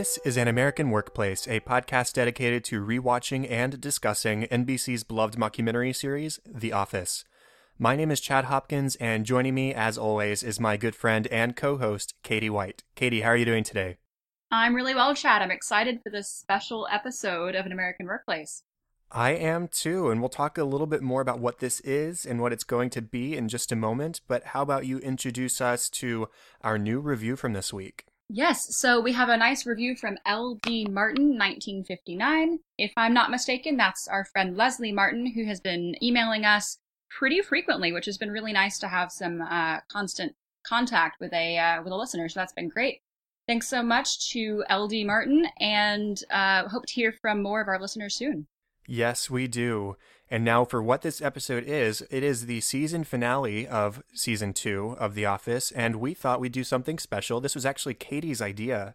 This is An American Workplace, a podcast dedicated to rewatching and discussing NBC's beloved mockumentary series, The Office. My name is Chad Hopkins, and joining me, as always, is my good friend and co host, Katie White. Katie, how are you doing today? I'm really well, Chad. I'm excited for this special episode of An American Workplace. I am too, and we'll talk a little bit more about what this is and what it's going to be in just a moment. But how about you introduce us to our new review from this week? Yes, so we have a nice review from L.D. Martin, 1959. If I'm not mistaken, that's our friend Leslie Martin, who has been emailing us pretty frequently, which has been really nice to have some uh, constant contact with a uh, with a listener. So that's been great. Thanks so much to LD Martin, and uh, hope to hear from more of our listeners soon. Yes, we do. And now, for what this episode is, it is the season finale of season two of The Office, and we thought we'd do something special. This was actually Katie's idea,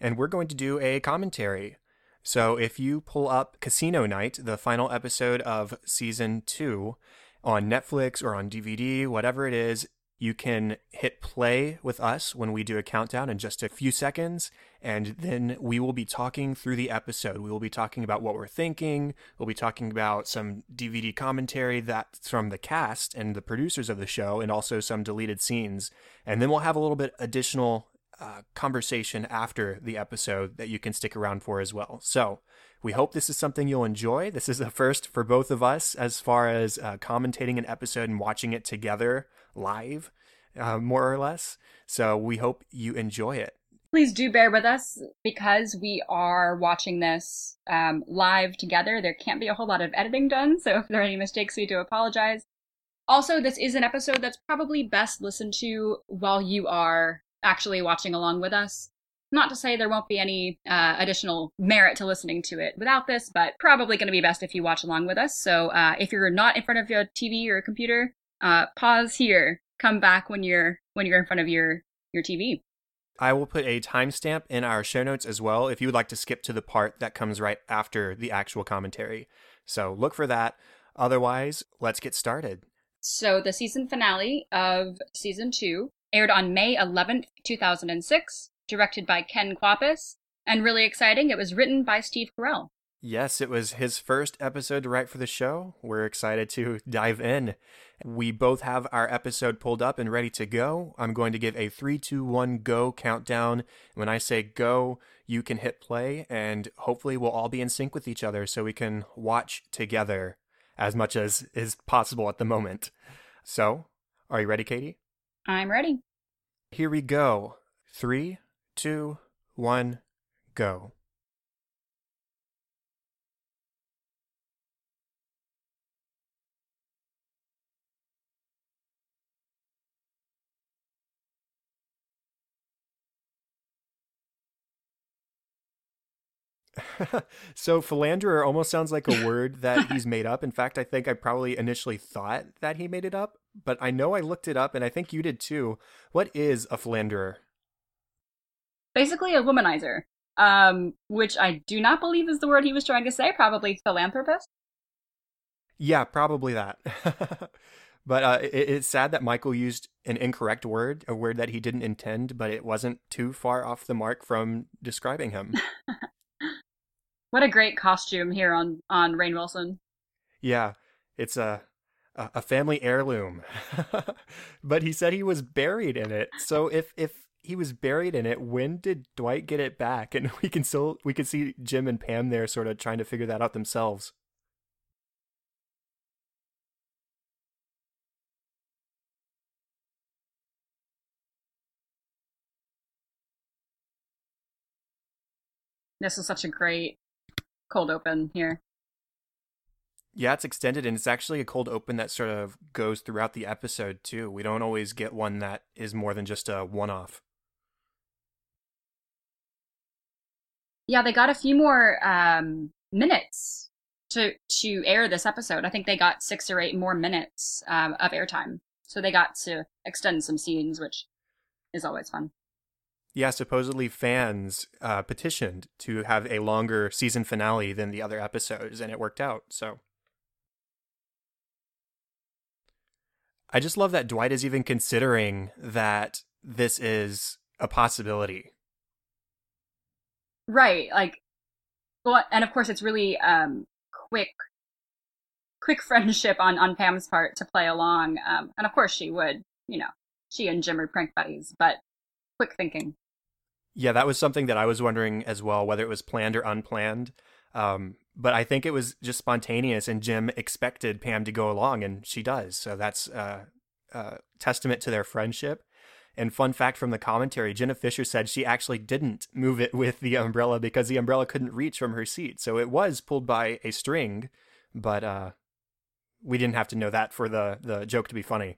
and we're going to do a commentary. So, if you pull up Casino Night, the final episode of season two, on Netflix or on DVD, whatever it is, you can hit play with us when we do a countdown in just a few seconds, and then we will be talking through the episode. We will be talking about what we're thinking. We'll be talking about some DVD commentary that's from the cast and the producers of the show, and also some deleted scenes. And then we'll have a little bit additional uh, conversation after the episode that you can stick around for as well. So, we hope this is something you'll enjoy. This is a first for both of us as far as uh, commentating an episode and watching it together live, uh, more or less. So we hope you enjoy it. Please do bear with us because we are watching this um, live together. There can't be a whole lot of editing done, so if there are any mistakes, we do apologize. Also, this is an episode that's probably best listened to while you are actually watching along with us. Not to say there won't be any uh, additional merit to listening to it without this, but probably going to be best if you watch along with us. So uh, if you're not in front of your TV or a computer, uh, pause here, come back when you're when you're in front of your your TV. I will put a timestamp in our show notes as well if you would like to skip to the part that comes right after the actual commentary. So look for that. Otherwise, let's get started. So the season finale of season two aired on May 11th, 2006, directed by Ken Kwapis, and really exciting, it was written by Steve Carell. Yes, it was his first episode to write for the show. We're excited to dive in. We both have our episode pulled up and ready to go. I'm going to give a three, two, one, go countdown. When I say go, you can hit play, and hopefully, we'll all be in sync with each other so we can watch together as much as is possible at the moment. So, are you ready, Katie? I'm ready. Here we go. Three, two, one, go. so philanderer almost sounds like a word that he's made up. In fact, I think I probably initially thought that he made it up, but I know I looked it up and I think you did too. What is a philanderer? Basically a womanizer. Um, which I do not believe is the word he was trying to say, probably philanthropist. Yeah, probably that. but uh, it, it's sad that Michael used an incorrect word, a word that he didn't intend, but it wasn't too far off the mark from describing him. What a great costume here on on Rainn Wilson. Yeah, it's a a family heirloom. but he said he was buried in it. So if if he was buried in it, when did Dwight get it back? And we can still we can see Jim and Pam there sort of trying to figure that out themselves. This is such a great cold open here. Yeah, it's extended and it's actually a cold open that sort of goes throughout the episode too. We don't always get one that is more than just a one off. Yeah, they got a few more um, minutes to to air this episode. I think they got six or eight more minutes um, of airtime, so they got to extend some scenes, which is always fun yeah, supposedly fans uh, petitioned to have a longer season finale than the other episodes, and it worked out. So I just love that Dwight is even considering that this is a possibility. Right. Like, well, and of course, it's really um, quick, quick friendship on on Pam's part to play along. Um, and of course, she would. You know, she and Jim are prank buddies, but quick thinking. Yeah, that was something that I was wondering as well, whether it was planned or unplanned. Um, but I think it was just spontaneous, and Jim expected Pam to go along, and she does. So that's uh, uh, testament to their friendship. And fun fact from the commentary, Jenna Fischer said she actually didn't move it with the umbrella because the umbrella couldn't reach from her seat. So it was pulled by a string, but uh, we didn't have to know that for the, the joke to be funny.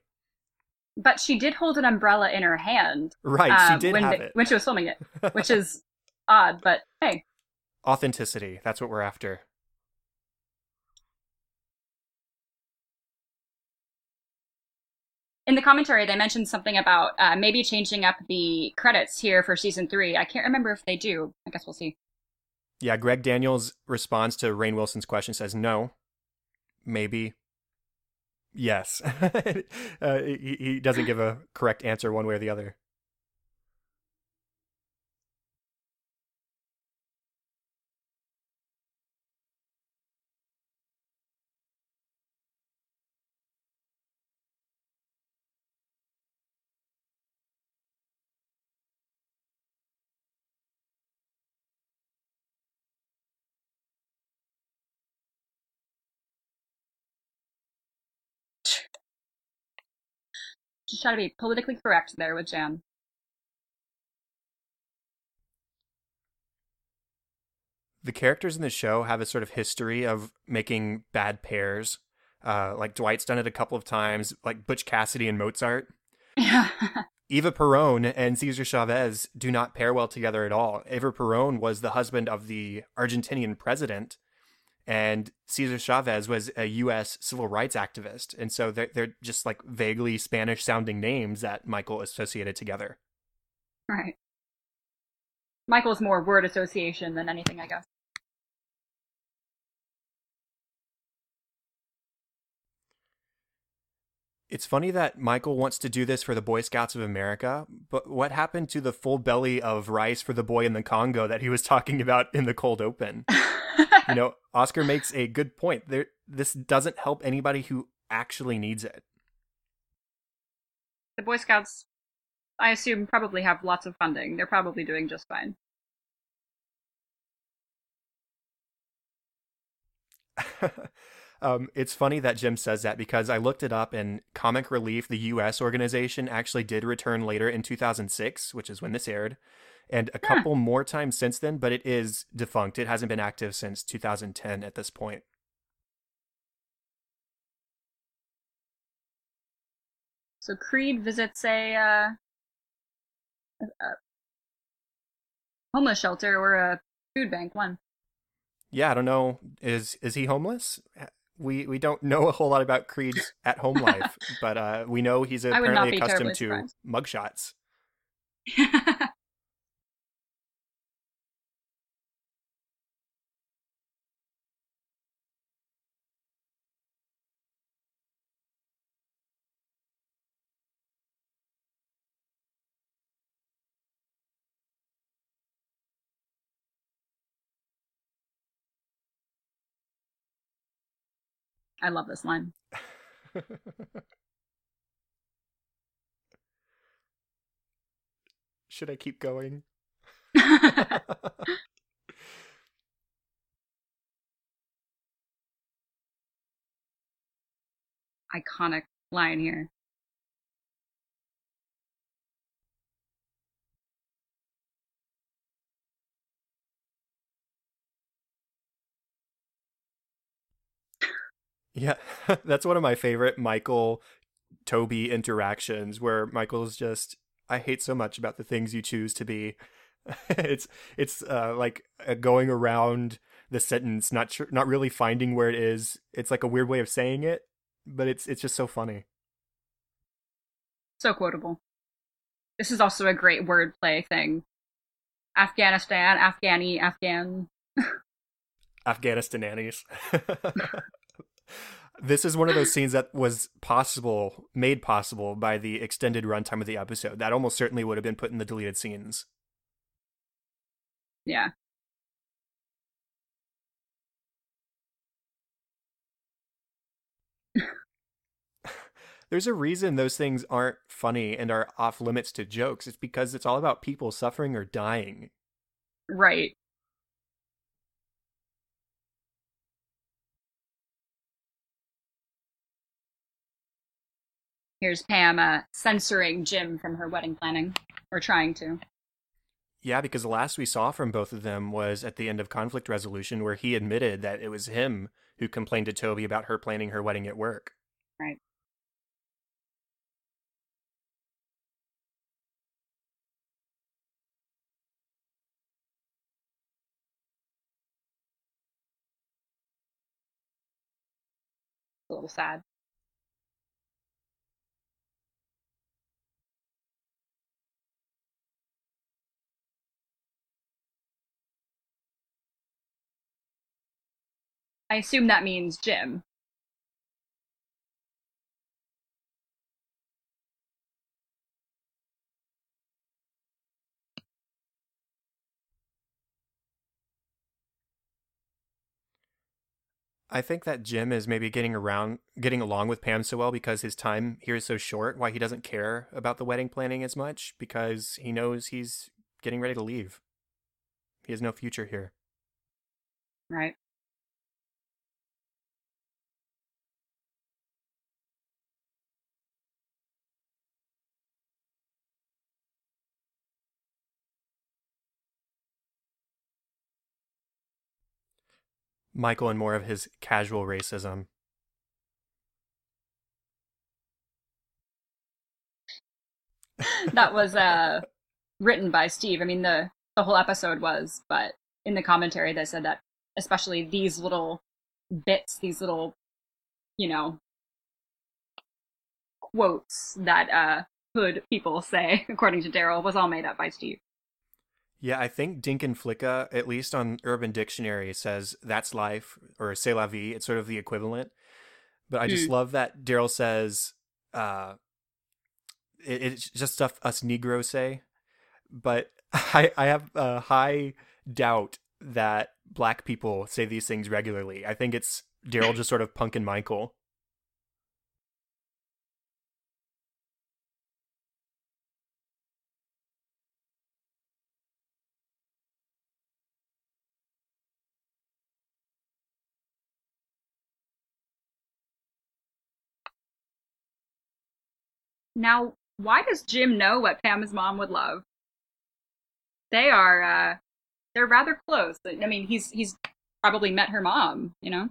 But she did hold an umbrella in her hand. Right, um, she did when, have the, it. when she was filming it, which is odd, but hey. Authenticity, that's what we're after. in the commentary they mentioned something about uh, maybe changing up the credits here for season three i can't remember if they do i guess we'll see yeah greg daniels responds to rainn wilson's question says no maybe yes. Uh, he, he doesn't give a correct answer one way or the other Just try to be politically correct there with Jan. The characters in the show have a sort of history of making bad pairs. Uh, like Dwight's done it a couple of times, like Butch Cassidy and Mozart. Yeah. Eva Peron and Cesar Chavez do not pair well together at all. Eva Peron was the husband of the Argentinian president, and Cesar Chavez was a U.S. civil rights activist, and so they're they're just like vaguely Spanish sounding names that Michael associated together. Right. Michael's more word association than anything, I guess. It's funny that Michael wants to do this for the Boy Scouts of America, but what happened to the full belly of rice for the boy in the Congo that he was talking about in the cold open? you know, Oscar makes a good point. There, this doesn't help anybody who actually needs it. The Boy Scouts, I assume, probably have lots of funding. They're probably doing just fine. um, it's funny that Jim says that because I looked it up and Comic Relief, the U.S. organization, actually did return later in 2006, which is when this aired, and a couple huh. more times since then, but it is defunct. It hasn't been active since 2010 at this point. So Creed visits a, uh, a homeless shelter or a food bank. One. Yeah, I don't know. Is is he homeless? We we don't know a whole lot about Creed's at home life, but uh, we know he's apparently accustomed to mugshots. I love this line. Should I keep going? Iconic line here. Yeah, that's one of my favorite Michael Toby interactions where Michael's just I hate so much about the things you choose to be. it's it's uh, like uh, going around the sentence, not sure, not really finding where it is. It's like a weird way of saying it, but it's it's just so funny. So quotable. This is also a great wordplay thing. Afghanistan, Afghani, Afghan. Afghanistananis this is one of those scenes that was possible, made possible by the extended runtime of the episode. That almost certainly would have been put in the deleted scenes. Yeah. There's a reason those things aren't funny and are off limits to jokes. It's because it's all about people suffering or dying. Right. Here's Pam uh, censoring Jim from her wedding planning, or trying to. Yeah, because the last we saw from both of them was at the end of conflict resolution, where he admitted that it was him who complained to Toby about her planning her wedding at work. Right. A little sad. I assume that means Jim. I think that Jim is maybe getting around, getting along with Pam so well because his time here is so short. Why he doesn't care about the wedding planning as much because he knows he's getting ready to leave. He has no future here. Right. Michael and more of his casual racism. that was uh, written by Steve. I mean, the the whole episode was, but in the commentary they said that especially these little bits, these little, you know, quotes that uh, hood people say, according to Daryl, was all made up by Steve. Yeah, I think Dink and Flicka, at least on Urban Dictionary, says that's life or c'est la vie. It's sort of the equivalent. But I just Hmm. love that Daryl says uh, it, it's just stuff us Negroes say. But I, I have a high doubt that black people say these things regularly. I think it's Daryl just sort of punking Michael. Now, why does Jim know what Pam's mom would love? They are uh they're rather close. I mean, he's he's probably met her mom, you know?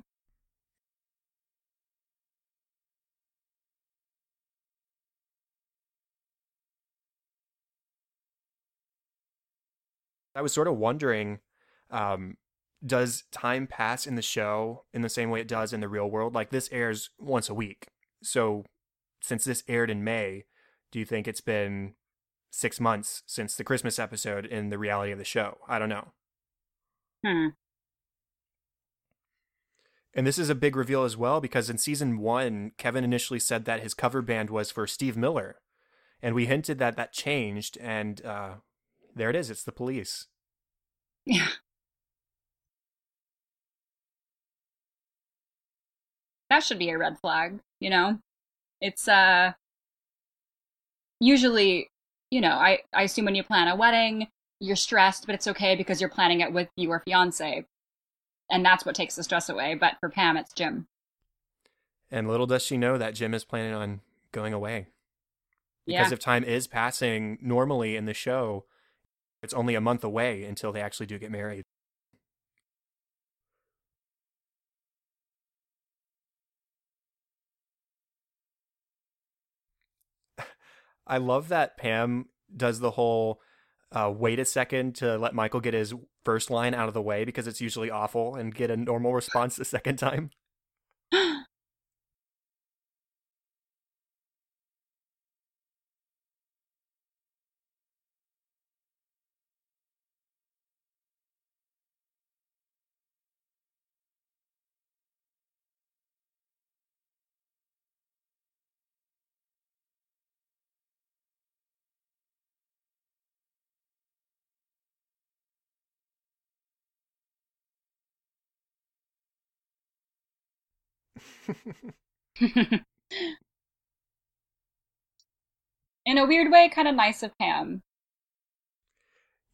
I was sort of wondering, um, does time pass in the show in the same way it does in the real world? Like this airs once a week. So since this aired in May, do you think it's been six months since the Christmas episode in the reality of the show? I don't know. Hmm. And this is a big reveal as well because in season one, Kevin initially said that his cover band was for Steve Miller. And we hinted that that changed, and uh, there it is. It's the police. Yeah. That should be a red flag, you know? It's uh usually, you know, I, I assume when you plan a wedding, you're stressed, but it's okay because you're planning it with your fiance. And that's what takes the stress away. But for Pam, it's Jim. And little does she know that Jim is planning on going away. Because Yeah. if time is passing normally in the show, it's only a month away until they actually do get married. I love that Pam does the whole uh, wait a second to let Michael get his first line out of the way because it's usually awful and get a normal response the second time. in a weird way, kind of nice of Pam.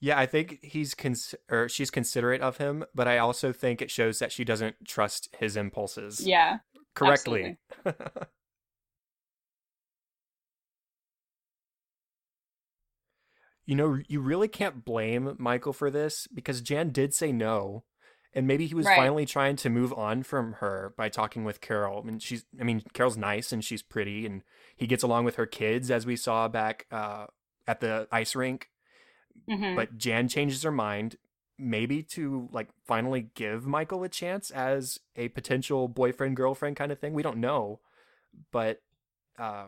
Yeah, I think he's cons- or she's considerate of him, but I also think it shows that she doesn't trust his impulses. Yeah, correctly. you know, you really can't blame Michael for this because Jan did say no, and maybe he was Right. finally trying to move on from her by talking with Carol. I mean, she's, I mean, Carol's nice and she's pretty, and he gets along with her kids, as we saw back uh, at the ice rink. hmm But Jan changes her mind, maybe to like finally give Michael a chance as a potential boyfriend girlfriend kind of thing. We don't know, but uh,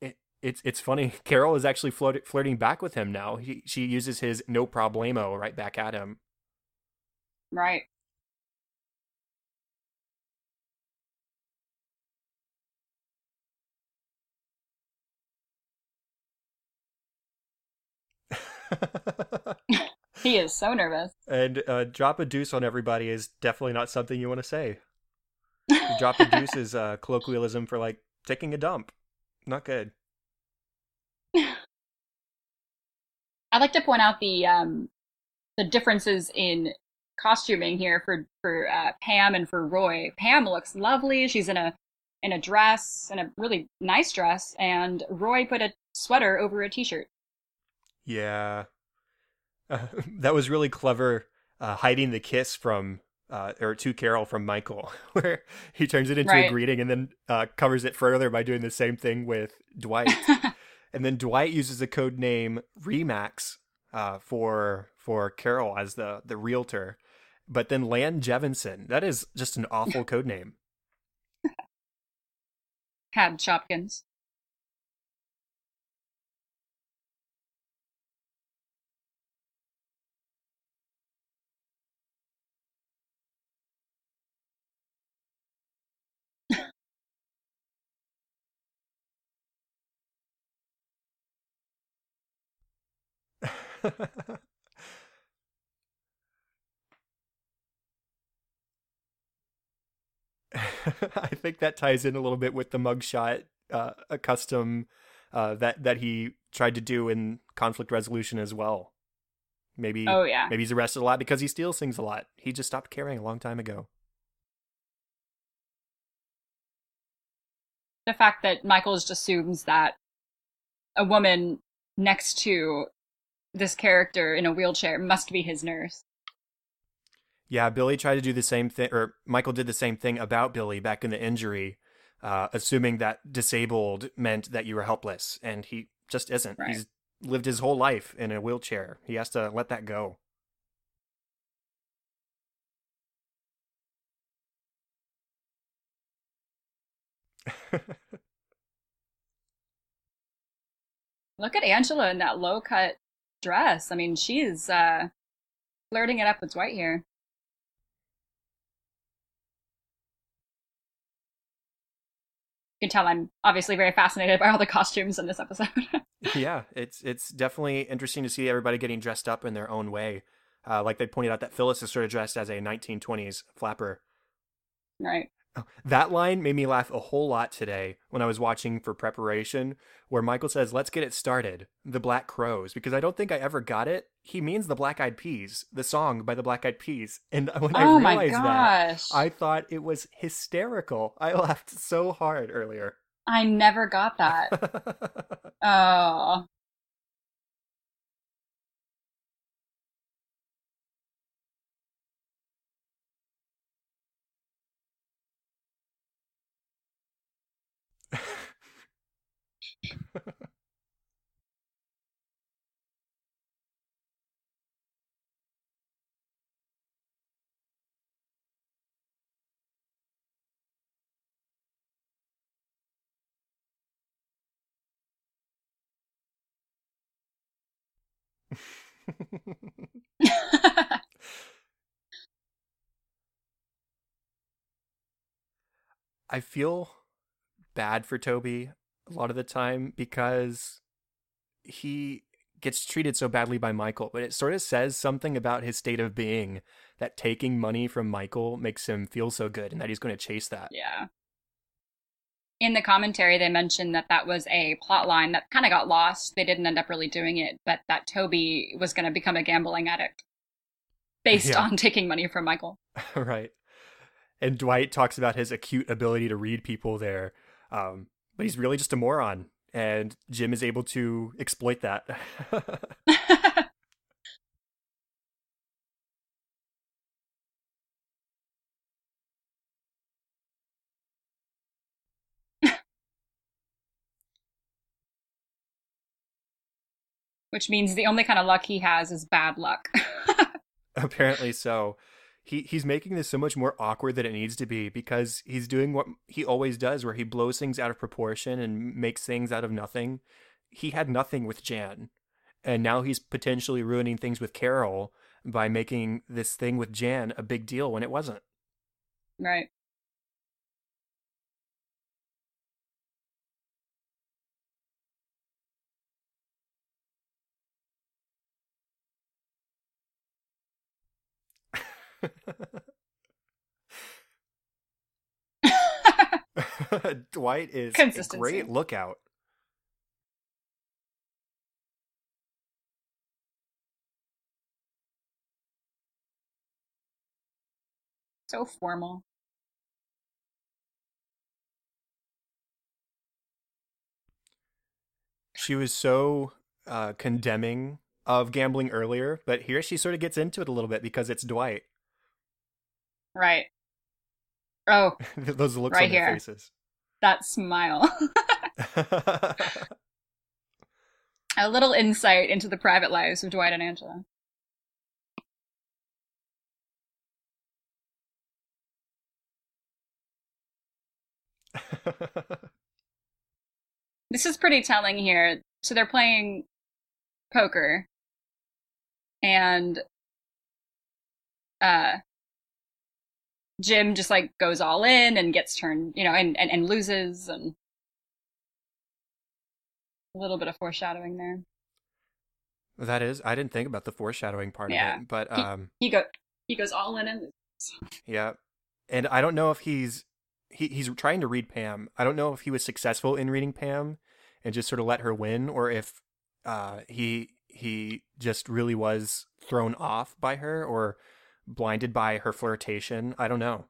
it it's it's funny. Carol is actually flirt- flirting back with him now. He, she uses his no problemo right back at him. Right. He is so nervous. and uh, drop a deuce on everybody is definitely not something you want to say. drop a deuce is uh, colloquialism for like taking a dump. Not good. I'd like to point out the um the differences in costuming here for for uh, Pam and for Roy. Pam looks lovely. She's in a in a dress, in a really nice dress, and Roy put a sweater over a t-shirt. Yeah. Uh, that was really clever uh, hiding the kiss from uh, or to Carol from Michael, where he turns it into a greeting and then uh, covers it further by doing the same thing with Dwight. and then Dwight uses the code name Remax uh, for for Carol as the the realtor. But then Land Jevinson, that is just an awful code name. Had Shopkins. I think that ties in a little bit with the mugshot, uh, a custom uh, that that he tried to do in conflict resolution as well. Maybe Oh yeah. maybe he's arrested a lot because he steals things a lot. He just stopped caring a long time ago. the fact that Michael just assumes that a woman next to this character in a wheelchair must be his nurse. Yeah, Billy tried to do the same thing, or Michael did the same thing about Billy back in the injury, uh, assuming that disabled meant that you were helpless, and he just isn't. Right. He's lived his whole life in a wheelchair. He has to let that go. Look at Angela in that low cut dress. I mean, she's uh, flirting it up with Dwight here. Can tell I'm obviously very fascinated by all the costumes in this episode. yeah, it's it's definitely interesting to see everybody getting dressed up in their own way. Uh, like they pointed out that Phyllis is sort of dressed as a 1920s flapper. right. Oh, That line made me laugh a whole lot today when I was watching for preparation, where Michael says, Let's get it started. The Black Crowes, because I don't think I ever got it. He means the Black Eyed Peas, the song by the Black Eyed Peas. And when I oh my realized that. I thought it was hysterical. I laughed so hard earlier. I never got that. Oh. I feel bad for Toby a lot of the time because he gets treated so badly by Michael, but it sort of says something about his state of being that taking money from Michael makes him feel so good and that he's going to chase that. yeah. in the commentary, they mentioned that that was a plot line that kind of got lost. They didn't end up really doing it, but that Toby was going to become a gambling addict based Yeah. on taking money from Michael. right. And Dwight talks about his acute ability to read people there, um, but he's really just a moron. And Jim is able to exploit that. Which means the only kind of luck he has is bad luck. Apparently so. He he's making this so much more awkward than it needs to be because he's doing what he always does, where he blows things out of proportion and makes things out of nothing. He had nothing with Jan, and now he's potentially ruining things with Carol by making this thing with Jan a big deal when it wasn't. right. Dwight is a great lookout. so formal. She was so uh, condemning of gambling earlier, but here she sort of gets into it a little bit because it's Dwight. Right. Oh, Those looks Right on their here. faces. that smile. a little insight into the private lives of Dwight and Angela. This is pretty telling here. So they're playing poker and uh Jim just like goes all in and gets turned, you know, and, and, and loses and a little bit of foreshadowing there. that is, I didn't think about the foreshadowing part Yeah. of it, but He- um, He go he goes all in and loses. yeah. And I don't know if he's he, he's trying to read Pam. I don't know if he was successful in reading Pam and just sort of let her win, or if uh, he he just really was thrown off by her or blinded by her flirtation. I don't know.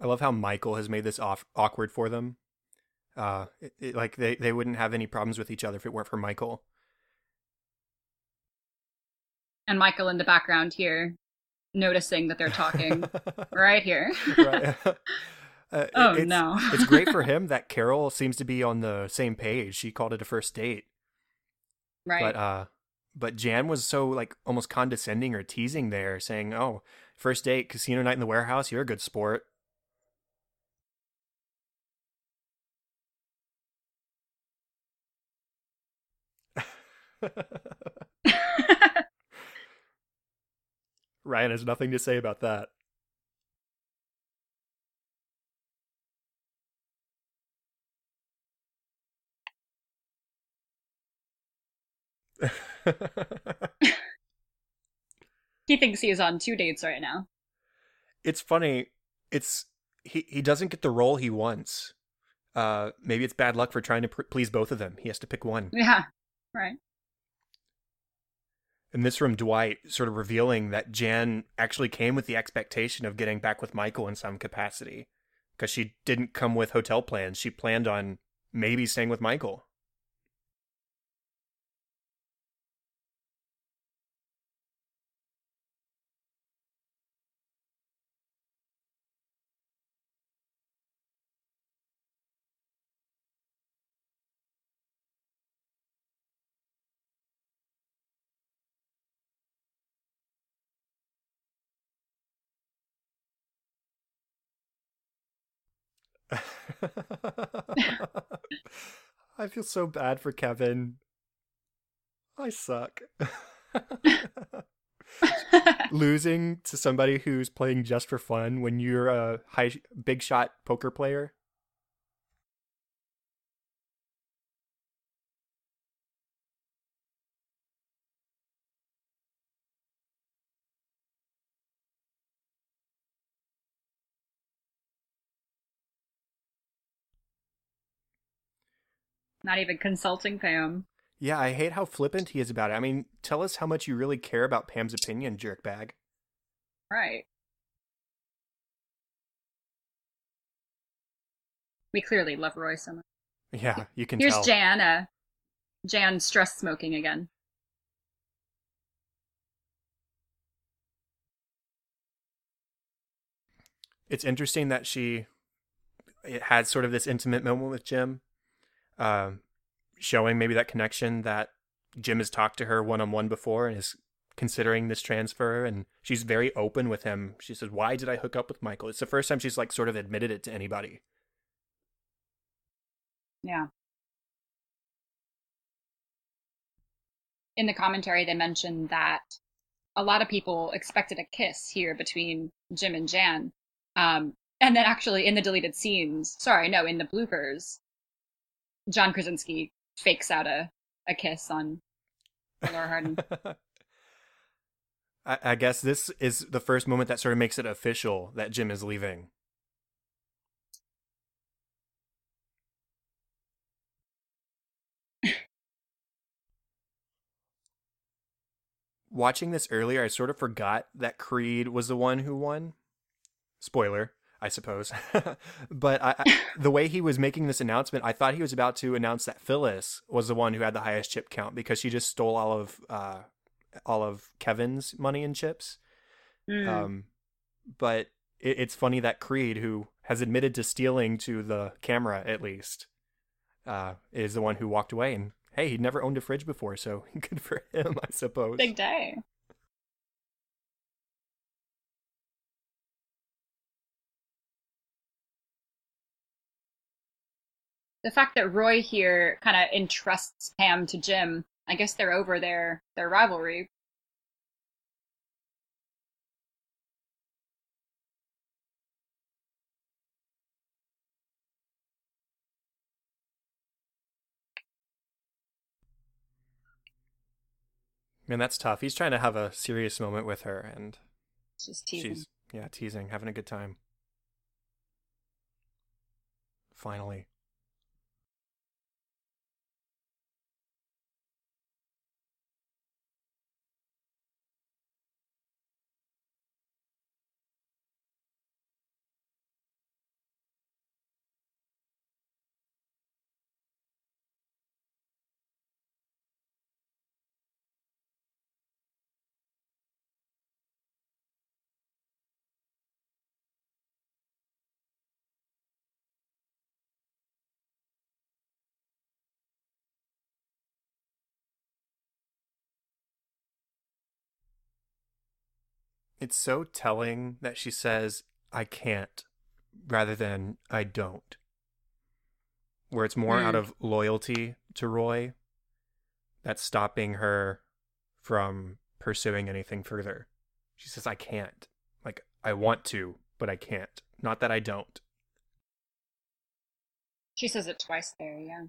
I love how Michael has made this off- awkward for them. Uh, it, it- like they, they wouldn't have any problems with each other if it weren't for Michael. And Michael in the background here noticing that they're talking right here. right. Uh, Oh it's, no. it's great for him that Carol seems to be on the same page. She called it a first date, right. but uh, but Jan was so like almost condescending or teasing there, saying, "Oh, first date, casino night in the warehouse. You're a good sport." Ryan has nothing to say about that. he thinks he is on two dates right now. it's funny. It's he he doesn't get the role he wants. Uh, maybe it's bad luck for trying to pr- please both of them. He has to pick one. Yeah. Right. And this from Dwight, sort of revealing that Jan actually came with the expectation of getting back with Michael in some capacity, because she didn't come with hotel plans. She planned on maybe staying with Michael. I feel so bad for Kevin. I suck. Losing to somebody who's playing just for fun when you're a high big shot poker player. Not even consulting Pam. Yeah, I hate how flippant he is about it. I mean, tell us how much you really care about Pam's opinion, jerkbag. Right. We clearly love Roy so much. Yeah, you can Here's tell. Jan, uh, Jan stress smoking again. it's interesting that she it had sort of this intimate moment with Jim, um, showing maybe that connection that Jim has talked to her one on one before and is considering this transfer. And she's very open with him. She says, Why did I hook up with Michael? It's the first time she's like sort of admitted it to anybody. Yeah. In the commentary, they mentioned that a lot of people expected a kiss here between Jim and Jan. Um, and then actually in the deleted scenes, sorry, no, in the bloopers, John Krasinski fakes out a, a kiss on Melora Hardin. I, I guess this is the first moment that sort of makes it official that Jim is leaving. Watching this earlier, I sort of forgot that Creed was the one who won. Spoiler, I suppose. but I, I, the way he was making this announcement, I thought he was about to announce that Phyllis was the one who had the highest chip count because she just stole all of uh, all of Kevin's money and chips. Mm. Um, but it, it's funny that Creed, who has admitted to stealing to the camera at least, uh, is the one who walked away. And hey, he'd never owned a fridge before, so good for him, I suppose. Big day. The fact that Roy here kind of entrusts Pam to Jim, I guess they're over their their rivalry. Man, that's tough. He's trying to have a serious moment with her, and just teasing. she's yeah teasing, having a good time. Finally. It's so telling that she says, I can't, rather than I don't. Where it's more Mm. out of loyalty to Roy that's stopping her from pursuing anything further. She says, I can't. Like, I want to, but I can't. Not that I don't. She says it twice there, yeah.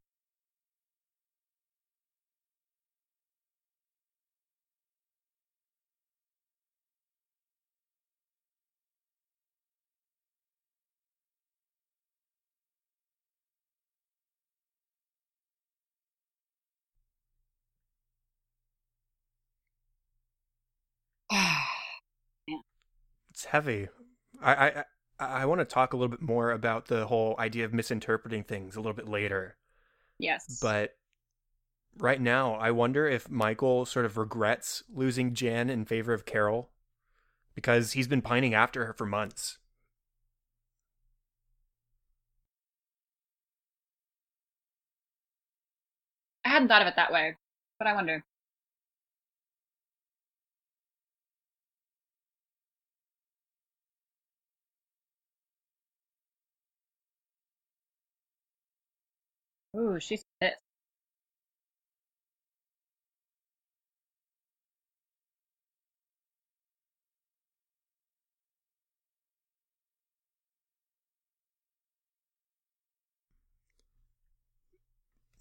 It's heavy. I I I, I want to talk a little bit more about the whole idea of misinterpreting things a little bit later. yes. But right now, I wonder if Michael sort of regrets losing Jan in favor of Carol because he's been pining after her for months. I hadn't thought of it that way, but I wonder. Ooh, she's pissed.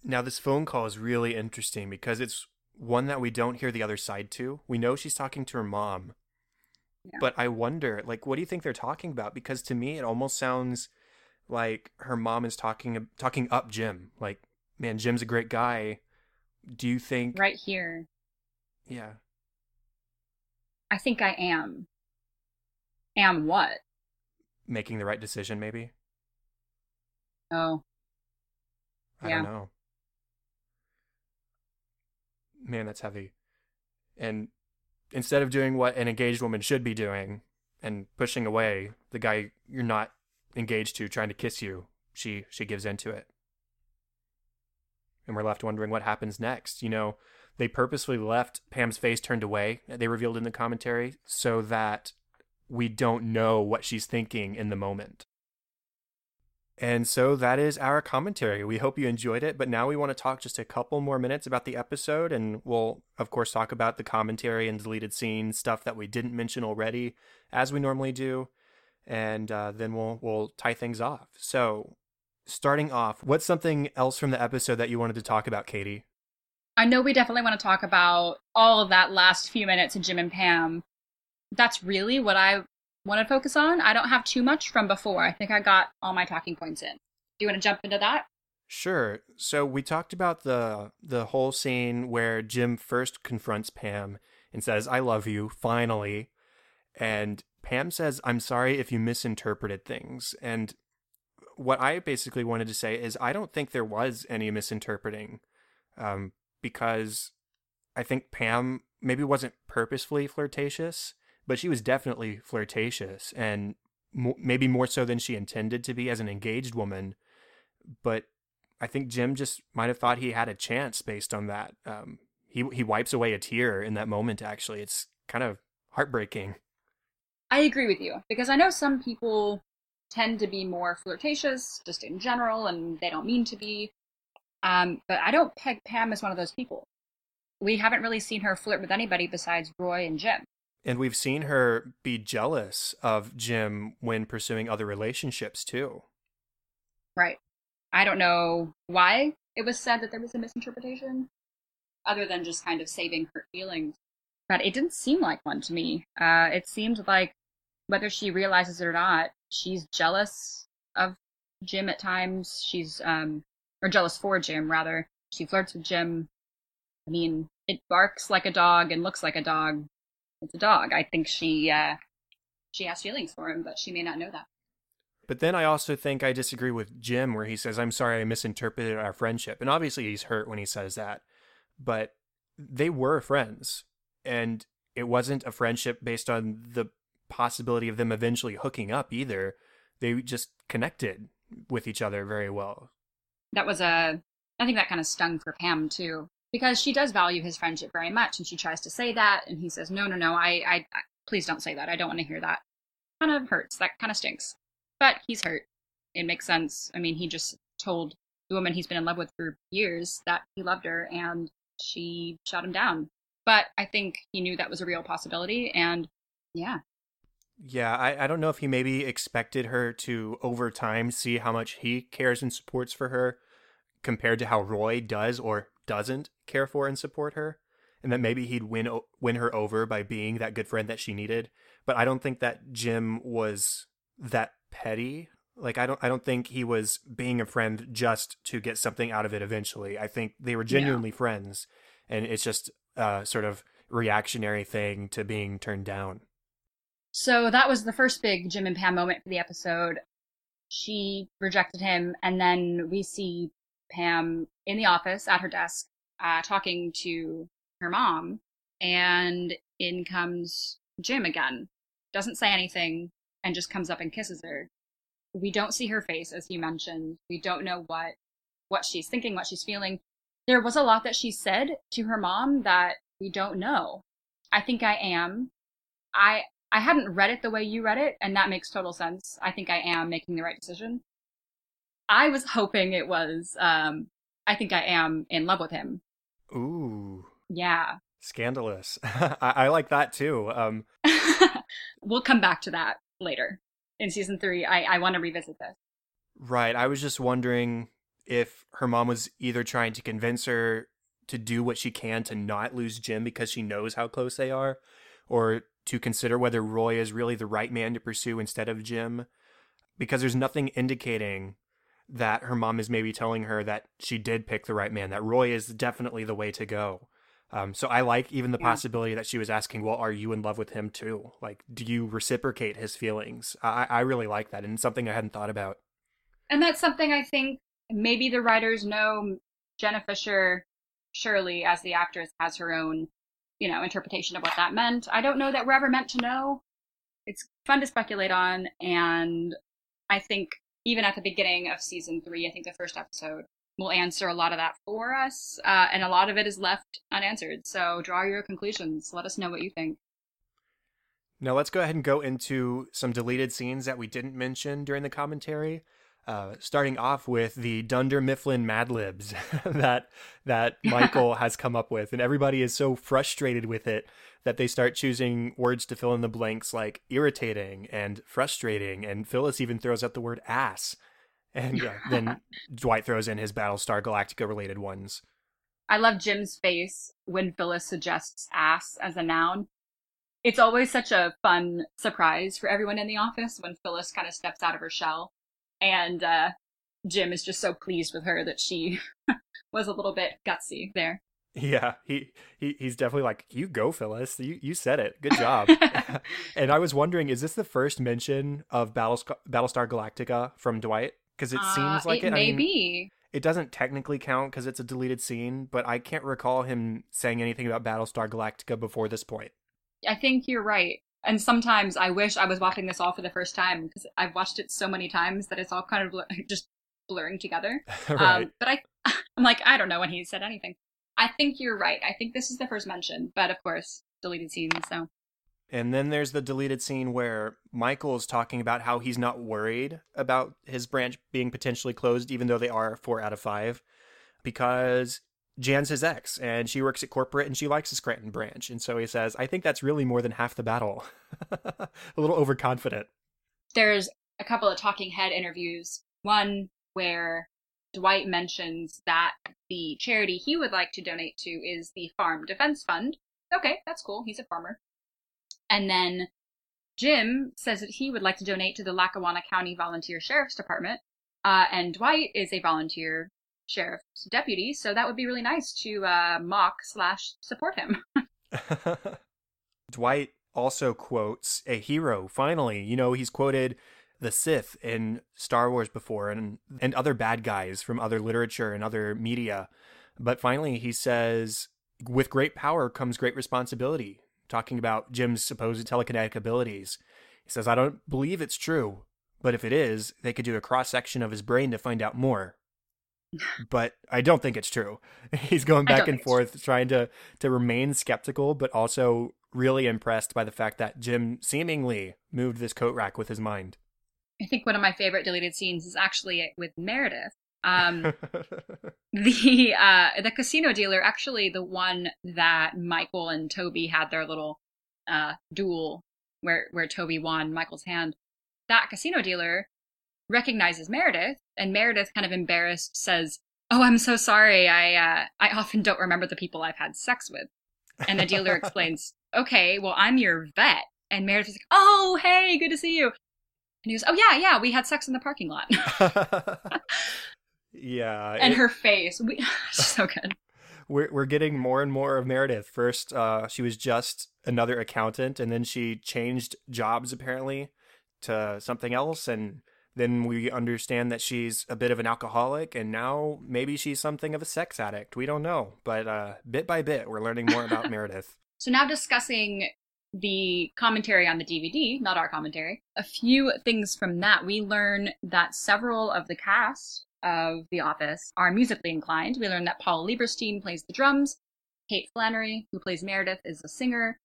Now, this phone call is really interesting because it's one that we don't hear the other side to. We know she's talking to her mom. Yeah. But I wonder, like, what do you think they're talking about? Because to me, it almost sounds like her mom is talking talking up Jim. Like man, Jim's a great guy. Do you think Right here. Yeah. I think I am. Am what? Making the right decision maybe? Oh. I Yeah. don't know. Man, that's heavy. And instead of doing what an engaged woman should be doing and pushing away the guy you're not engaged to trying to kiss you, she she gives into it. And we're left wondering what happens next. You know, they purposefully left Pam's face turned away, uh, they revealed in the commentary, so that we don't know what she's thinking in the moment. And so that is our commentary. We hope you enjoyed it, but now we want to talk just a couple more minutes about the episode, and we'll, of course, talk about the commentary and deleted scenes, stuff that we didn't mention already, as we normally do, and uh, then we'll we'll tie things off. So, starting off, what's something else from the episode that you wanted to talk about, Katie? I know we definitely want to talk about all of that last few minutes of Jim and Pam. That's really what I want to focus on. I don't have too much from before. I think I got all my talking points in. Do you want to jump into that? Sure. So we talked about the the whole scene where Jim first confronts Pam and says, "I love you," finally. And Pam says, "I'm sorry if you misinterpreted things." And what I basically wanted to say is I don't think there was any misinterpreting. Um, because I think Pam maybe wasn't purposefully flirtatious, but she was definitely flirtatious and maybe more so than she intended to be as an engaged woman. But I think Jim just might have thought he had a chance based on that. Um, he he wipes away a tear in that moment. Actually, it's kind of heartbreaking. I agree with you because I know some people tend to be more flirtatious just in general and they don't mean to be. Um, but I don't peg Pam as one of those people. We haven't really seen her flirt with anybody besides Roy and Jim. And we've seen her be jealous of Jim when pursuing other relationships too. Right. I don't know why it was said that there was a misinterpretation, other than just kind of saving her feelings. But it didn't seem like one to me. Uh, it seemed like, whether she realizes it or not, she's jealous of Jim at times. She's, um, or jealous for Jim, rather. She flirts with Jim. I mean, it barks like a dog and looks like a dog. It's a dog. I think she, uh, she has feelings for him, but she may not know that. But then I also think I disagree with Jim where he says, I'm sorry I misinterpreted our friendship. And obviously he's hurt when he says that. But they were friends. And it wasn't a friendship based on the possibility of them eventually hooking up either. They just connected with each other very well. That was a, I think that kind of stung for Pam too. Because she does value his friendship very much, and she tries to say that, and he says, "No, no, no, I, I, I please don't say that. I don't want to hear that." Kind of hurts. That kind of stinks. But he's hurt. It makes sense. I mean, he just told the woman he's been in love with for years that he loved her, and she shot him down. But I think he knew that was a real possibility, and yeah. Yeah, I, I don't know if he maybe expected her to, over time, see how much he cares and supports for her compared to how Roy does or doesn't care for and support her. And that maybe he'd win win her over by being that good friend that she needed. But I don't think that Jim was that petty. Like I don't I don't think he was being a friend just to get something out of it eventually. I think they were genuinely yeah. friends and it's just a sort of reactionary thing to being turned down. So that was the first big Jim and Pam moment for the episode. She rejected him and then we see Pam in the office at her desk uh, talking to her mom and in comes Jim again. Doesn't say anything, and just comes up and kisses her. We don't see her face, as you mentioned. We don't know what what she's thinking, what she's feeling. There was a lot that she said to her mom that we don't know. I think I am. I I hadn't read it the way you read it, and that makes total sense. I think I am making the right decision. I was hoping it was um I think I am in love with him. Ooh. Yeah. Scandalous. I, I like that too. Um we'll come back to that later in season three. I, I want to revisit this. Right. I was just wondering if her mom was either trying to convince her to do what she can to not lose Jim because she knows how close they are, or to consider whether Roy is really the right man to pursue instead of Jim. Because there's nothing indicating that her mom is maybe telling her that she did pick the right man, that Roy is definitely the way to go. Um, so I like even the yeah. possibility that she was asking, well, are you in love with him too? Like, do you reciprocate his feelings? I, I really like that and something I hadn't thought about. And that's something I think maybe the writers know Jenna Fischer, surely as the actress, has her own, you know, interpretation of what that meant. I don't know that we're ever meant to know. It's fun to speculate on. And I think even at the beginning of season three, I think the first episode, will answer a lot of that for us, uh, and a lot of it is left unanswered. So draw your conclusions. Let us know what you think. Now let's go ahead and go into some deleted scenes that we didn't mention during the commentary. Uh, starting off with the Dunder Mifflin Mad Libs that that Michael has come up with, and everybody is so frustrated with it that they start choosing words to fill in the blanks like irritating and frustrating, and Phyllis even throws out the word ass. And uh, then Dwight throws in his Battlestar Galactica related ones. I love Jim's face when Phyllis suggests ass as a noun. It's always such a fun surprise for everyone in the office when Phyllis kind of steps out of her shell. And uh, Jim is just so pleased with her that she was a little bit gutsy there. Yeah, he, he he's definitely like, you go, Phyllis. You you said it. Good job. and I was wondering, is this the first mention of Battlestar, Battlestar Galactica from Dwight? because it uh, seems like it. It may I mean, be. It doesn't technically count because it's a deleted scene, but I can't recall him saying anything about Battlestar Galactica before this point. I think you're right. And sometimes I wish I was watching this all for the first time because I've watched it so many times that it's all kind of just blurring together. right. Um, but I, I'm like, I don't know when he said anything. I think you're right. I think this is the first mention, but of course, deleted scenes. So and then there's the deleted scene where Michael is talking about how he's not worried about his branch being potentially closed, even though they are four out of five, because Jan's his ex and she works at corporate and she likes the Scranton branch. And so he says, I think that's really more than half the battle. a little overconfident. There's a couple of talking head interviews. One where Dwight mentions that the charity he would like to donate to is the Farm Defense Fund. Okay, that's cool. He's a farmer. And then Jim says that he would like to donate to the Lackawanna County Volunteer Sheriff's Department. Uh, and Dwight is a volunteer sheriff's deputy, so that would be really nice to uh, mock slash support him. Dwight also quotes a hero. Finally, you know, he's quoted the Sith in Star Wars before, and and other bad guys from other literature and other media. But finally, he says, "With great power comes great responsibility." talking about Jim's supposed telekinetic abilities. He says, I don't believe it's true, but if it is, they could do a cross section of his brain to find out more. But I don't think it's true. He's going back and forth trying to to remain skeptical but also really impressed by the fact that Jim seemingly moved this coat rack with his mind. I think one of my favorite deleted scenes is actually with Meredith um, the uh, the casino dealer, actually the one that Michael and Toby had their little uh, duel where where Toby won Michael's hand. That casino dealer recognizes Meredith, and Meredith, kind of embarrassed, says, "Oh, I'm so sorry. I uh, I often don't remember the people I've had sex with." And the dealer explains, "Okay, well, I'm your vet." And Meredith is like, "Oh, hey, good to see you." And he goes, "Oh yeah, yeah, we had sex in the parking lot." Yeah. And it, her face. We, so good. We're, we're getting more and more of Meredith. First, uh, she was just another accountant, and then she changed jobs apparently to something else. And then we understand that she's a bit of an alcoholic, and now maybe she's something of a sex addict. We don't know. But uh, bit by bit, we're learning more about Meredith. So now discussing the commentary on the DVD, not our commentary, a few things from that. We learn that several of the cast of The Office are musically inclined. We learn that Paul Lieberstein plays the drums, Kate Flannery, who plays Meredith, is a singer,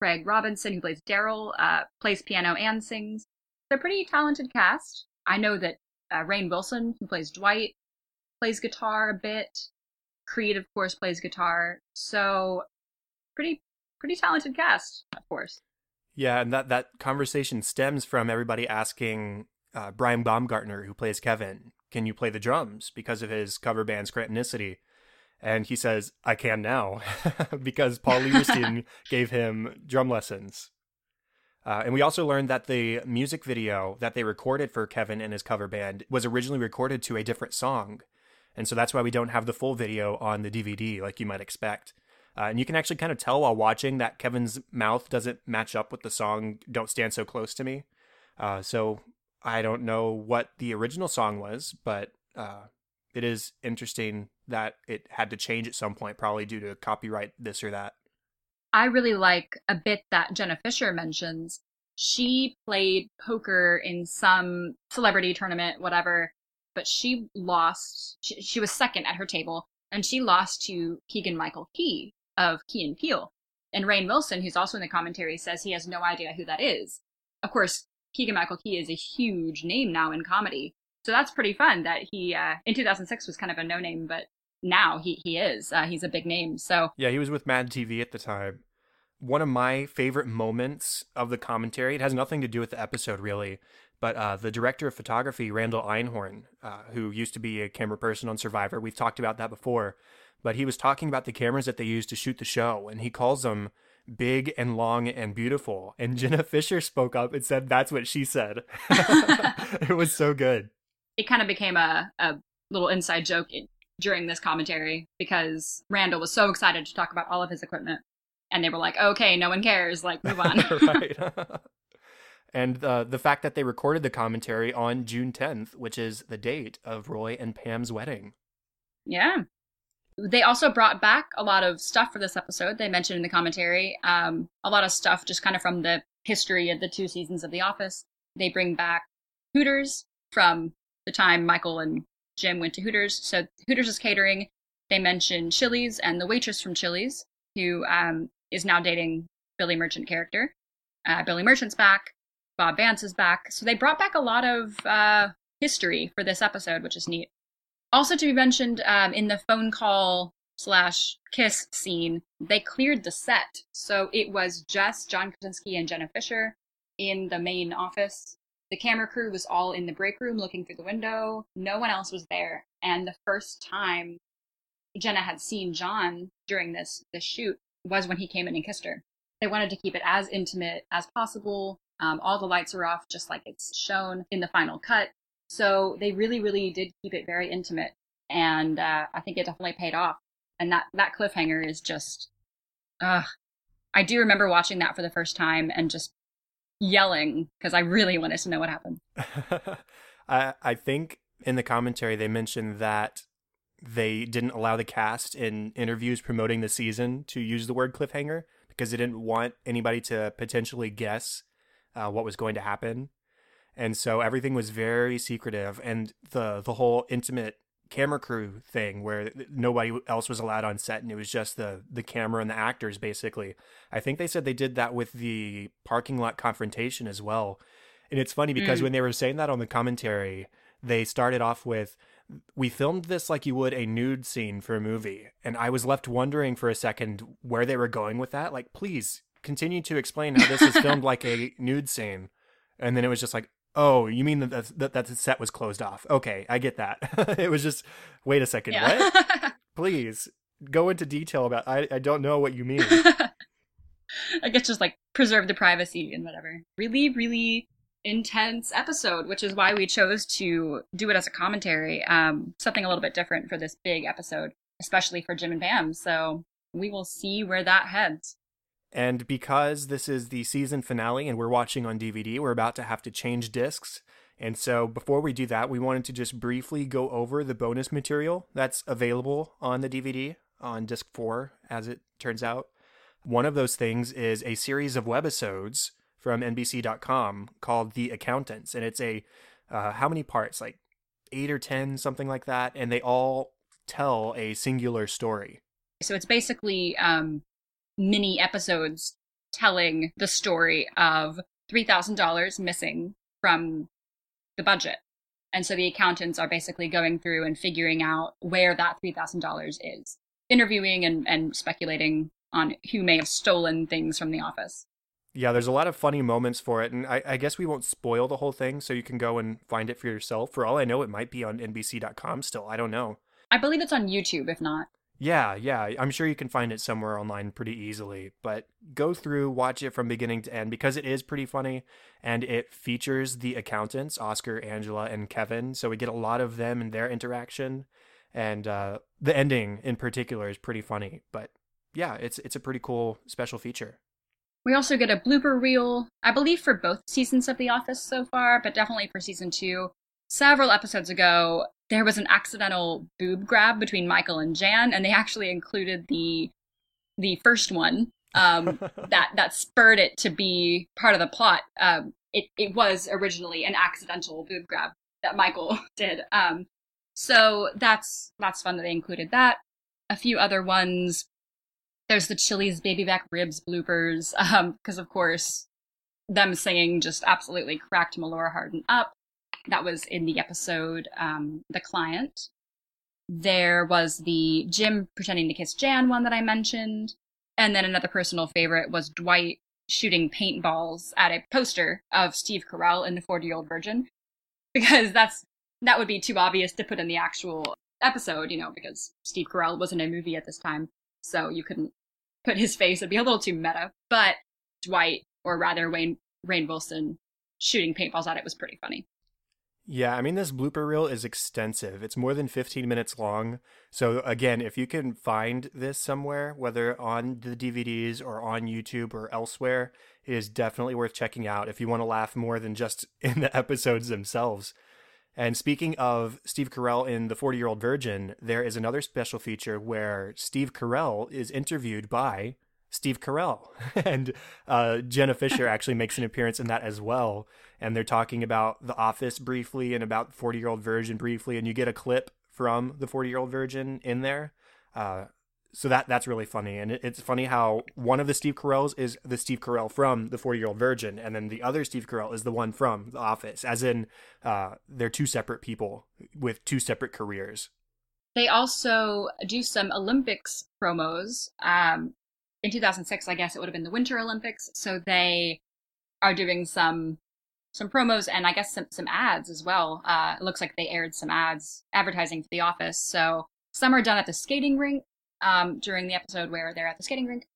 Craig Robinson, who plays Daryl, uh, plays piano and sings. They're a pretty talented cast. I know that uh, Rainn Wilson, who plays Dwight, plays guitar a bit. Creed, of course, plays guitar. So, pretty pretty talented cast, of course. Yeah, and that that conversation stems from everybody asking uh, Brian Baumgartner, who plays Kevin, can you play the drums because of his cover band's Scrantonicity? And he says, I can now because Paul Lieberstein gave him drum lessons. Uh, and we also learned that the music video that they recorded for Kevin and his cover band was originally recorded to a different song. And so that's why we don't have the full video on the DVD like you might expect. Uh, and you can actually kind of tell while watching that Kevin's mouth doesn't match up with the song Don't Stand So Close to Me. Uh, so I don't know what the original song was, but uh, it is interesting that it had to change at some point, probably due to copyright this or that. I really like a bit that Jenna Fischer mentions. She played poker in some celebrity tournament, whatever, but she lost. She, she was second at her table, and she lost to Keegan Michael Key of Key and Peele. And Rainn Wilson, who's also in the commentary, says he has no idea who that is. Of course, Keegan Michael Key is a huge name now in comedy, so that's pretty fun. That he uh, in 2006 was kind of a no name, but now he he is. Uh, he's a big name. So yeah, he was with Mad TV at the time. One of my favorite moments of the commentary. It has nothing to do with the episode really, but uh, the director of photography, Randall Einhorn, uh, who used to be a camera person on Survivor. We've talked about that before, but he was talking about the cameras that they used to shoot the show, and he calls them big and long and beautiful. And Jenna Fischer spoke up and said that's what she said. it was so good. It kind of became a, a little inside joke during this commentary because Randall was so excited to talk about all of his equipment. And they were like, okay, no one cares. Like, move on. right. and uh, the fact that they recorded the commentary on June 10th, which is the date of Roy and Pam's wedding. Yeah. They also brought back a lot of stuff for this episode. They mentioned in the commentary um, a lot of stuff just kind of from the history of the two seasons of The Office. They bring back Hooters from the time Michael and Jim went to Hooters. So Hooters is catering. They mention Chili's and the waitress from Chili's, who um, is now dating Billy Merchant character. Uh, Billy Merchant's back. Bob Vance is back. So they brought back a lot of uh, history for this episode, which is neat. Also to be mentioned um, in the phone call slash kiss scene, they cleared the set. So it was just John Krasinski and Jenna Fischer in the main office the camera crew was all in the break room looking through the window. No one else was there. And the first time Jenna had seen John during this this shoot was when he came in and kissed her. They wanted to keep it as intimate as possible. Um, all the lights are off, just like it's shown in the final cut. So they really, really did keep it very intimate, and uh, I think it definitely paid off. And that that cliffhanger is just, uh, I do remember watching that for the first time and just yelling because I really wanted to know what happened. I I think in the commentary they mentioned that they didn't allow the cast in interviews promoting the season to use the word cliffhanger because they didn't want anybody to potentially guess uh, what was going to happen. And so everything was very secretive and the the whole intimate camera crew thing where nobody else was allowed on set and it was just the the camera and the actors basically. I think they said they did that with the parking lot confrontation as well. And it's funny because mm. when they were saying that on the commentary, they started off with we filmed this like you would a nude scene for a movie. And I was left wondering for a second where they were going with that. Like, please continue to explain how this is filmed like a nude scene. And then it was just like, Oh, you mean that that, that the set was closed off? Okay, I get that. it was just wait a second, yeah. what? Please go into detail about. I I don't know what you mean. I guess just like preserve the privacy and whatever. Really, really intense episode, which is why we chose to do it as a commentary. Um, something a little bit different for this big episode, especially for Jim and Pam. So we will see where that heads. And because this is the season finale and we're watching on DVD, we're about to have to change discs. And so before we do that, we wanted to just briefly go over the bonus material that's available on the DVD on disc 4 as it turns out. One of those things is a series of webisodes from NBC.com called The Accountants. And it's a, uh, how many parts? Like eight or 10, something like that. And they all tell a singular story. So it's basically um, mini episodes telling the story of $3,000 missing from the budget. And so the accountants are basically going through and figuring out where that $3,000 is, interviewing and, and speculating on who may have stolen things from the office. Yeah, there's a lot of funny moments for it, and I, I, guess we won't spoil the whole thing, so you can go and find it for yourself. For all I know, it might be on NBC.com still. I don't know. I believe it's on YouTube, if not. Yeah, yeah. I'm sure you can find it somewhere online pretty easily, but go through, watch it from beginning to end because it is pretty funny and it features the accountants, Oscar, Angela, and Kevin. So we get a lot of them and their interaction. And uh, the ending in particular is pretty funny. But yeah, it's it's a pretty cool special feature. We also get a blooper reel, I believe for both seasons of The Office so far, but definitely for season two. Several episodes ago, there was an accidental boob grab between Michael and Jan, and they actually included the the first one um, that that spurred it to be part of the plot. Um, it it was originally an accidental boob grab that Michael did. Um, so that's that's fun that they included that. A few other ones. There's the Chili's baby back ribs bloopers, because um, of course, them singing just absolutely cracked Melora Hardin up that was in the episode um, The Client. There was the Jim pretending to kiss Jan one that I mentioned. And then another personal favorite was Dwight shooting paintballs at a poster of Steve Carell in The 40 Year Old Virgin. Because that's that would be too obvious to put in the actual episode, you know, because Steve Carell wasn't a movie at this time. So you couldn't put his face. It'd be a little too meta. But Dwight, or rather Wayne Rainn Wilson, shooting paintballs at it was pretty funny. Yeah, I mean, this blooper reel is extensive. It's more than 15 minutes long. So, again, if you can find this somewhere, whether on the DVDs or on YouTube or elsewhere, it is definitely worth checking out if you want to laugh more than just in the episodes themselves. And speaking of Steve Carell in The 40 Year Old Virgin, there is another special feature where Steve Carell is interviewed by Steve Carell. and uh, Jenna Fischer actually makes an appearance in that as well. And they're talking about The Office briefly and about 40 year old virgin briefly. And you get a clip from the 40 year old virgin in there. Uh, so that that's really funny. And it, it's funny how one of the Steve Carells is the Steve Carell from the 40 year old virgin. And then the other Steve Carell is the one from The Office, as in uh, they're two separate people with two separate careers. They also do some Olympics promos. Um, in 2006, I guess it would have been the Winter Olympics. So they are doing some some promos and I guess some some ads as well. Uh, it looks like they aired some ads advertising for The Office. So some are done at the skating rink um, during the episode where they're at the skating rink,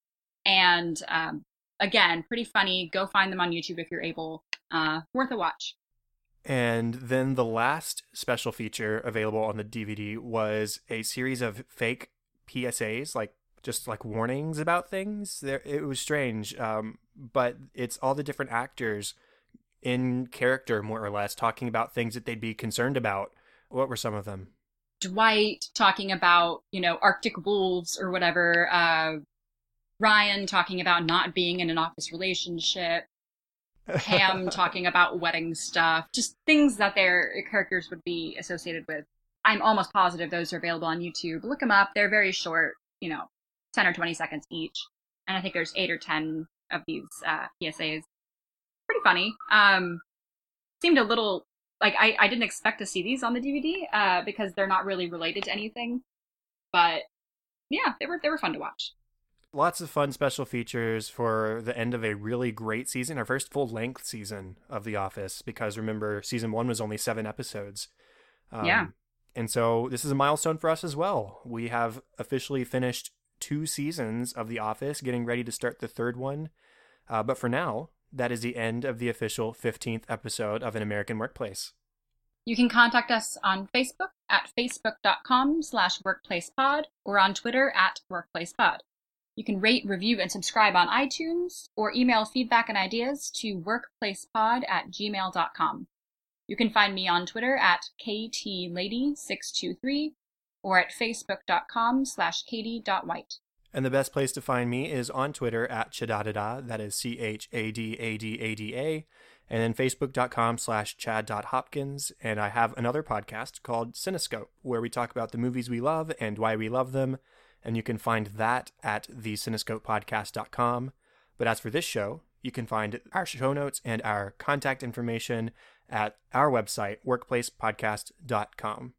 and um, again, pretty funny. Go find them on YouTube if you're able. Uh, worth a watch. And then the last special feature available on the DVD was a series of fake PSAs, like just like warnings about things. There, it was strange, um, but it's all the different actors in character, more or less, talking about things that they'd be concerned about. What were some of them? Dwight talking about you know Arctic wolves or whatever. Uh, Ryan talking about not being in an office relationship. Pam talking about wedding stuff, just things that their characters would be associated with. I'm almost positive those are available on YouTube. Look them up. They're very short, you know, 10 or 20 seconds each. And I think there's eight or 10 of these uh, PSAs. Pretty funny. Um, seemed a little like I, I didn't expect to see these on the DVD uh, because they're not really related to anything. But yeah, they were they were fun to watch. Lots of fun special features for the end of a really great season, our first full length season of The Office. Because remember, season one was only seven episodes. Um, yeah. And so this is a milestone for us as well. We have officially finished two seasons of The Office, getting ready to start the third one. Uh, but for now, that is the end of the official 15th episode of An American Workplace. You can contact us on Facebook at facebook.com slash workplacepod or on Twitter at workplacepod. You can rate, review, and subscribe on iTunes or email feedback and ideas to workplacepod at gmail.com. You can find me on Twitter at ktlady623 or at facebook.com slash katie.white. And the best place to find me is on Twitter at Chadadada, that is C H A D A D A D A, and then facebook.com slash chad.hopkins. And I have another podcast called Cinescope, where we talk about the movies we love and why we love them. And you can find that at thecinescopepodcast.com. But as for this show, you can find our show notes and our contact information at our website, workplacepodcast.com.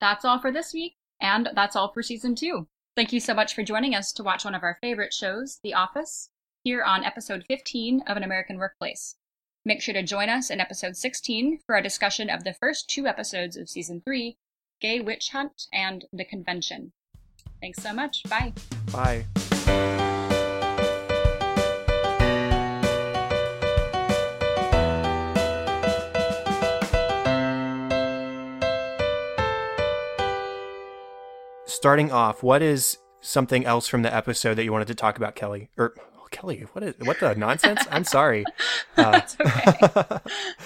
That's all for this week. And that's all for season two. Thank you so much for joining us to watch one of our favorite shows, The Office, here on episode 15 of An American Workplace. Make sure to join us in episode 16 for a discussion of the first two episodes of season three Gay Witch Hunt and The Convention. Thanks so much. Bye. Bye. Starting off, what is something else from the episode that you wanted to talk about, Kelly? Or oh, Kelly, what is what the nonsense? I'm sorry. Uh, That's okay.